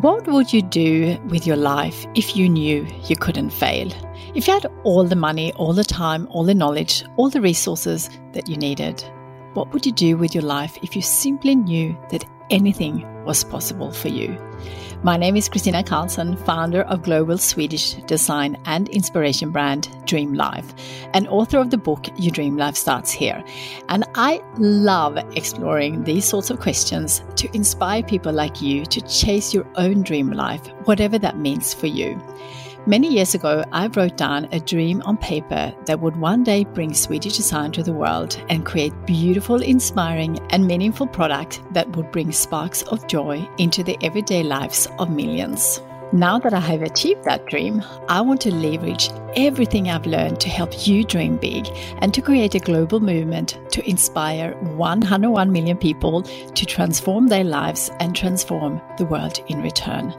What would you do with your life if you knew you couldn't fail? If you had all the money, all the time, all the knowledge, all the resources that you needed, what would you do with your life if you simply knew that anything was possible for you? My name is Kristina Karlsson, founder of global Swedish design and inspiration brand Dream Life, and author of the book Your Dream Life Starts Here. And I love exploring these sorts of questions to inspire people like you to chase your own dream life, whatever that means for you. Many years ago, I wrote down a dream on paper that would one day bring Swedish design to the world and create beautiful, inspiring, and meaningful products that would bring sparks of joy into the everyday lives of millions. Now that I have achieved that dream, I want to leverage everything I've learned to help you dream big and to create a global movement to inspire 101 million people to transform their lives and transform the world in return.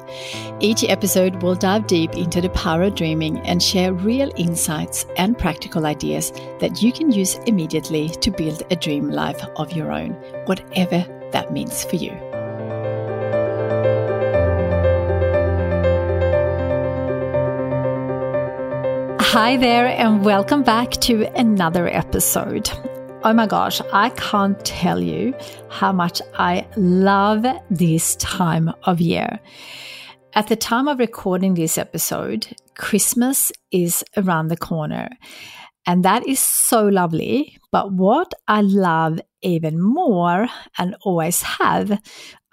Each episode will dive deep into the power of dreaming and share real insights and practical ideas that you can use immediately to build a dream life of your own, whatever that means for you. Hi there, and welcome back to another episode. Oh my gosh, I can't tell you how much I love this time of year. At the time of recording this episode, Christmas is around the corner. And that is so lovely. But what I love even more and always have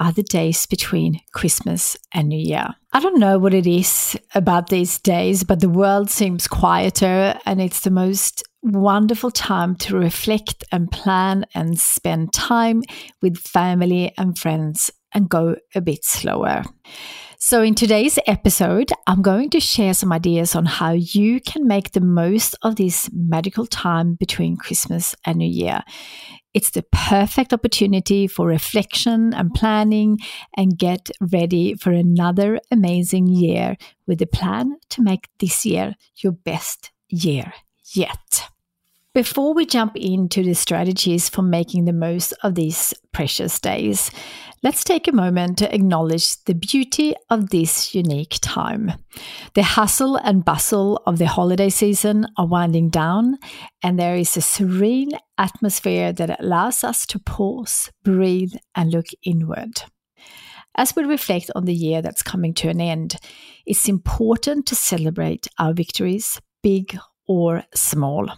are the days between Christmas and New Year. I don't know what it is about these days, but the world seems quieter and it's the most wonderful time to reflect and plan and spend time with family and friends and go a bit slower. So, in today's episode, I'm going to share some ideas on how you can make the most of this magical time between Christmas and New Year. It's the perfect opportunity for reflection and planning and get ready for another amazing year with a plan to make this year your best year yet. Before we jump into the strategies for making the most of these precious days, let's take a moment to acknowledge the beauty of this unique time. The hustle and bustle of the holiday season are winding down, and there is a serene atmosphere that allows us to pause, breathe, and look inward. As we reflect on the year that's coming to an end, it's important to celebrate our victories, big or small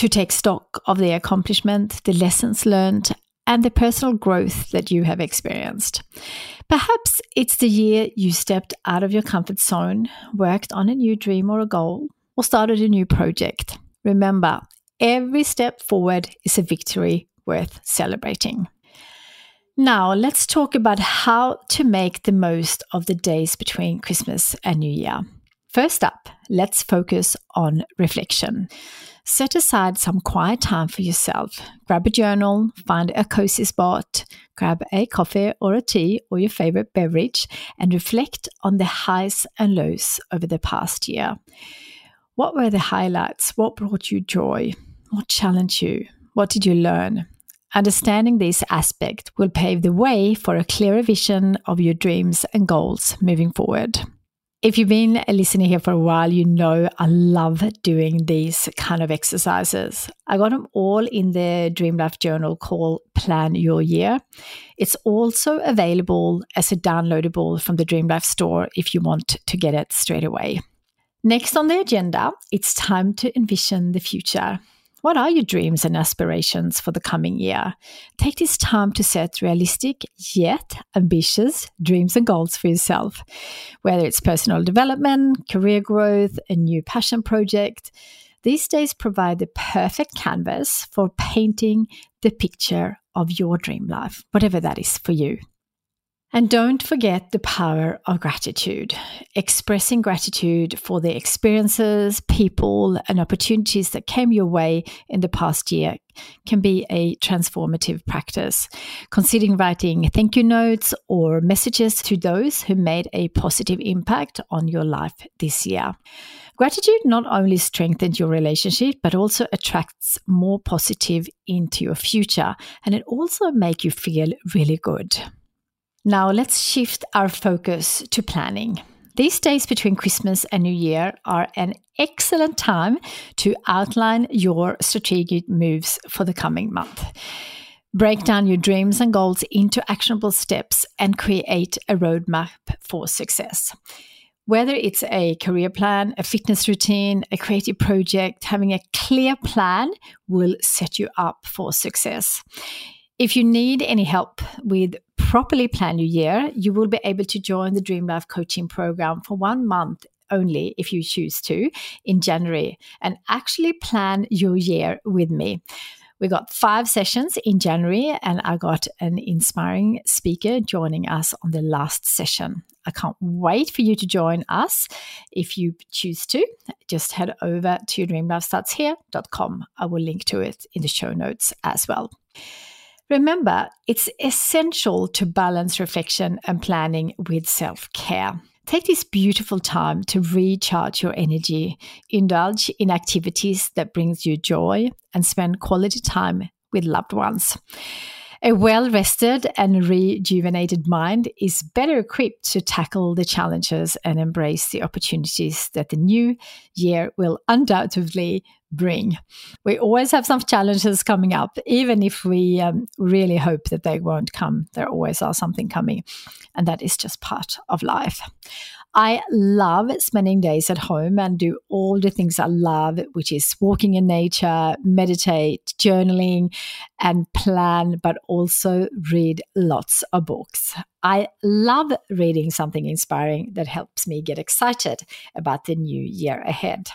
to take stock of the accomplishment, the lessons learned, and the personal growth that you have experienced. Perhaps it's the year you stepped out of your comfort zone, worked on a new dream or a goal, or started a new project. Remember, every step forward is a victory worth celebrating. Now, let's talk about how to make the most of the days between Christmas and New Year. First up, let's focus on reflection. Set aside some quiet time for yourself. Grab a journal, find a cozy spot, grab a coffee or a tea or your favorite beverage, and reflect on the highs and lows over the past year. What were the highlights? What brought you joy? What challenged you? What did you learn? Understanding this aspect will pave the way for a clearer vision of your dreams and goals moving forward. If you've been listening here for a while, you know I love doing these kind of exercises. I got them all in the Dream Life journal called Plan Your Year. It's also available as a downloadable from the Dream Life store if you want to get it straight away. Next on the agenda, it's time to envision the future. What are your dreams and aspirations for the coming year? Take this time to set realistic yet ambitious dreams and goals for yourself, whether it's personal development, career growth, a new passion project. These days provide the perfect canvas for painting the picture of your dream life, whatever that is for you. And don't forget the power of gratitude. Expressing gratitude for the experiences, people, and opportunities that came your way in the past year can be a transformative practice. Considering writing thank you notes or messages to those who made a positive impact on your life this year. Gratitude not only strengthens your relationship, but also attracts more positive into your future, and it also makes you feel really good. Now let's shift our focus to planning. These days between Christmas and New Year are an excellent time to outline your strategic moves for the coming month. Break down your dreams and goals into actionable steps and create a roadmap for success. Whether it's a career plan, a fitness routine, a creative project, having a clear plan will set you up for success. If you need any help with properly plan your year, you will be able to join the Dream Life coaching program for one month only if you choose to in January and actually plan your year with me. We got five sessions in January, and I got an inspiring speaker joining us on the last session. I can't wait for you to join us. If you choose to, just head over to dreamlifestartshere.com. I will link to it in the show notes as well. Remember, it's essential to balance reflection and planning with self care. Take this beautiful time to recharge your energy, indulge in activities that brings you joy, and spend quality time with loved ones. A well rested and rejuvenated mind is better equipped to tackle the challenges and embrace the opportunities that the new year will undoubtedly bring. We always have some challenges coming up, even if we um, really hope that they won't come. There always are something coming, and that is just part of life. I love spending days at home and do all the things I love, which is walking in nature, meditate, journaling, and plan, but also read lots of books. I love reading something inspiring that helps me get excited about the new year ahead.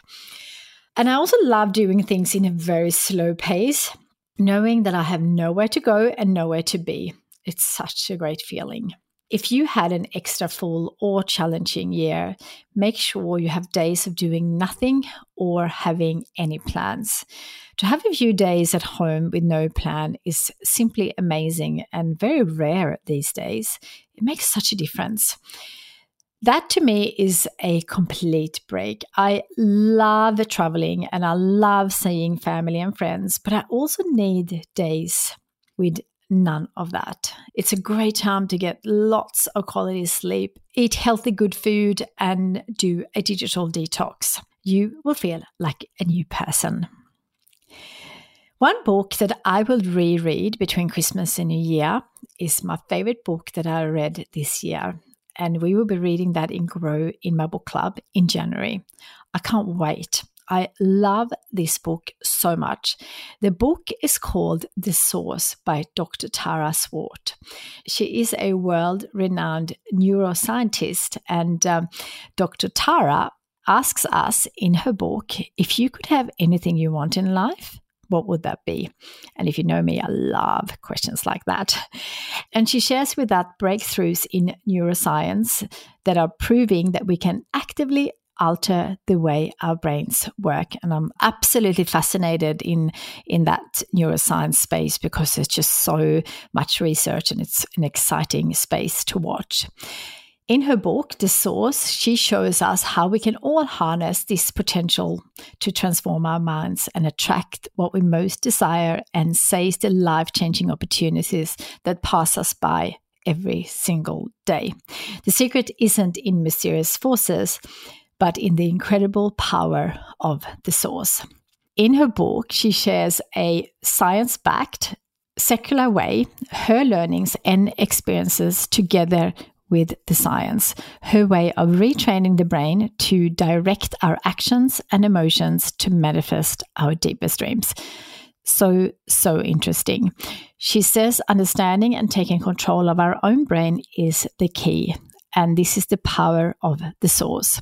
And I also love doing things in a very slow pace, knowing that I have nowhere to go and nowhere to be. It's such a great feeling. If you had an extra full or challenging year, make sure you have days of doing nothing or having any plans. To have a few days at home with no plan is simply amazing and very rare these days. It makes such a difference that to me is a complete break. I love traveling and I love seeing family and friends, but I also need days with none of that. It's a great time to get lots of quality sleep, eat healthy, good food, and do a digital detox. You will feel like a new person. One book that I will reread between Christmas and New Year is my favorite book that I read this year and we will be reading that in Grow in my book club in January. I can't wait. I love this book so much. The book is called The Source by Dr. Tara Swart. She is a world renowned neuroscientist, and um, Dr. Tara asks us in her book if you could have anything you want in life, what would that be? And if you know me, I love questions like that. And she shares with that breakthroughs in neuroscience that are proving that we can actively alter the way our brains work and i'm absolutely fascinated in in that neuroscience space because there's just so much research and it's an exciting space to watch in her book, The Source, she shows us how we can all harness this potential to transform our minds and attract what we most desire and seize the life changing opportunities that pass us by every single day. The secret isn't in mysterious forces, but in the incredible power of the source. In her book, she shares a science backed, secular way, her learnings and experiences together with the science, her way of retraining the brain to direct our actions and emotions to manifest our deepest dreams. So, so interesting. She says understanding and taking control of our own brain is the key. And this is the power of the source.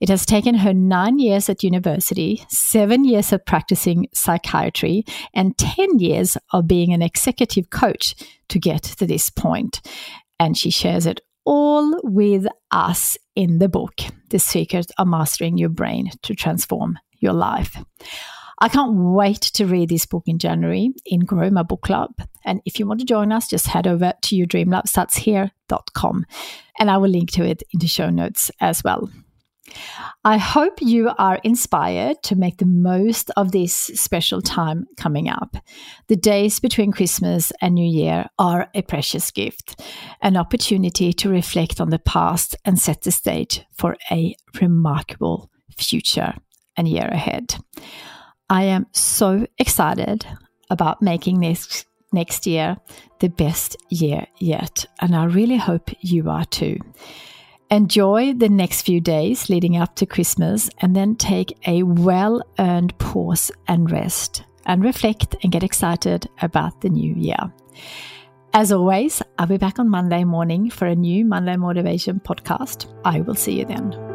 It has taken her nine years at university, seven years of practicing psychiatry, and 10 years of being an executive coach to get to this point. And she shares it all with us in the book, The Secret of Mastering Your Brain to Transform Your Life. I can't wait to read this book in January in Grow My Book Club. And if you want to join us, just head over to yourdreamlifestartshere.com and I will link to it in the show notes as well. I hope you are inspired to make the most of this special time coming up. The days between Christmas and New Year are a precious gift, an opportunity to reflect on the past and set the stage for a remarkable future and year ahead. I am so excited about making this next year the best year yet, and I really hope you are too. Enjoy the next few days leading up to Christmas and then take a well earned pause and rest and reflect and get excited about the new year. As always, I'll be back on Monday morning for a new Monday Motivation podcast. I will see you then.